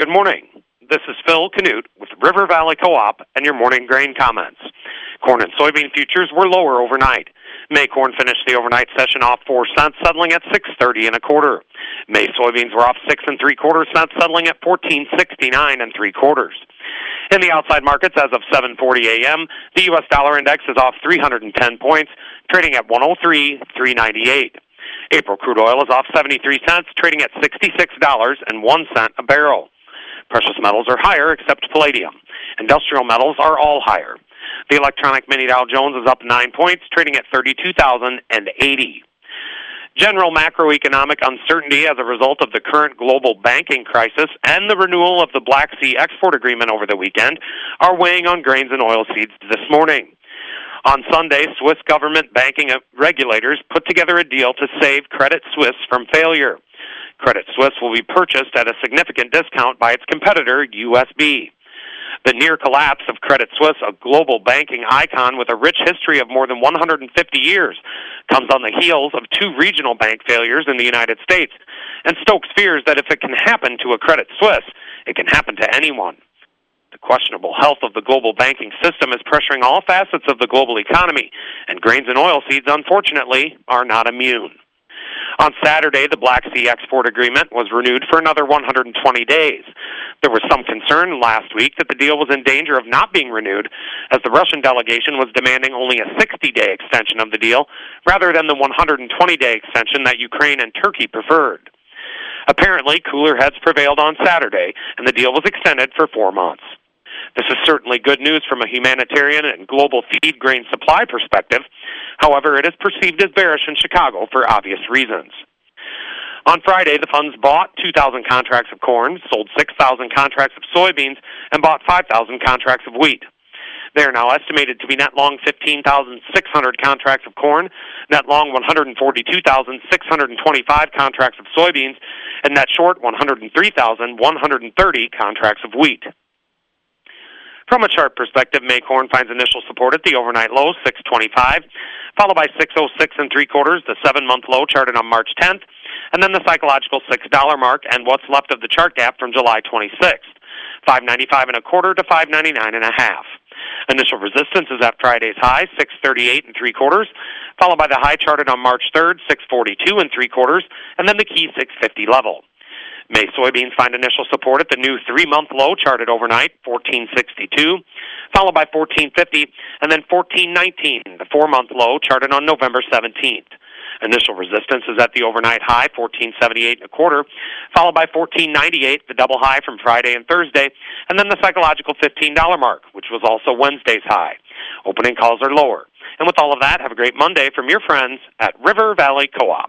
Good morning. This is Phil Canute with River Valley Co-op and your morning grain comments. Corn and soybean futures were lower overnight. May corn finished the overnight session off four cents, settling at six thirty and a quarter. May soybeans were off six and three quarters cents, settling at fourteen sixty nine and three quarters. In the outside markets, as of 7:40 a.m., the U.S. dollar index is off 310 points, trading at 103.398. April crude oil is off 73 cents, trading at $66.01 a barrel. Precious metals are higher except palladium. Industrial metals are all higher. The electronic mini Dow Jones is up 9 points, trading at 32,080. General macroeconomic uncertainty as a result of the current global banking crisis and the renewal of the Black Sea export agreement over the weekend are weighing on grains and oilseeds this morning. On Sunday, Swiss government banking regulators put together a deal to save Credit Suisse from failure. Credit Suisse will be purchased at a significant discount by its competitor, USB. The near collapse of Credit Suisse, a global banking icon with a rich history of more than 150 years, comes on the heels of two regional bank failures in the United States and stokes fears that if it can happen to a Credit Suisse, it can happen to anyone. The questionable health of the global banking system is pressuring all facets of the global economy, and grains and oilseeds, unfortunately, are not immune. On Saturday, the Black Sea export agreement was renewed for another 120 days. There was some concern last week that the deal was in danger of not being renewed, as the Russian delegation was demanding only a 60 day extension of the deal rather than the 120 day extension that Ukraine and Turkey preferred. Apparently, cooler heads prevailed on Saturday, and the deal was extended for four months. This is certainly good news from a humanitarian and global feed grain supply perspective. However, it is perceived as bearish in Chicago for obvious reasons. On Friday, the funds bought 2,000 contracts of corn, sold 6,000 contracts of soybeans, and bought 5,000 contracts of wheat. They are now estimated to be net long 15,600 contracts of corn, net long 142,625 contracts of soybeans, and net short 103,130 contracts of wheat. From a chart perspective, May corn finds initial support at the overnight low, 625, followed by 606 and three quarters, the seven month low charted on March 10th, and then the psychological $6 mark and what's left of the chart gap from July 26th, 595 and a quarter to 599 and a half. Initial resistance is at Friday's high, 638 and three quarters, followed by the high charted on March 3rd, 642 and three quarters, and then the key 650 level. May soybeans find initial support at the new three-month low charted overnight, 1462, followed by 1450, and then 1419, the four-month low charted on November 17th. Initial resistance is at the overnight high, 1478 and a quarter, followed by 1498, the double high from Friday and Thursday, and then the psychological $15 mark, which was also Wednesday's high. Opening calls are lower. And with all of that, have a great Monday from your friends at River Valley Co-op.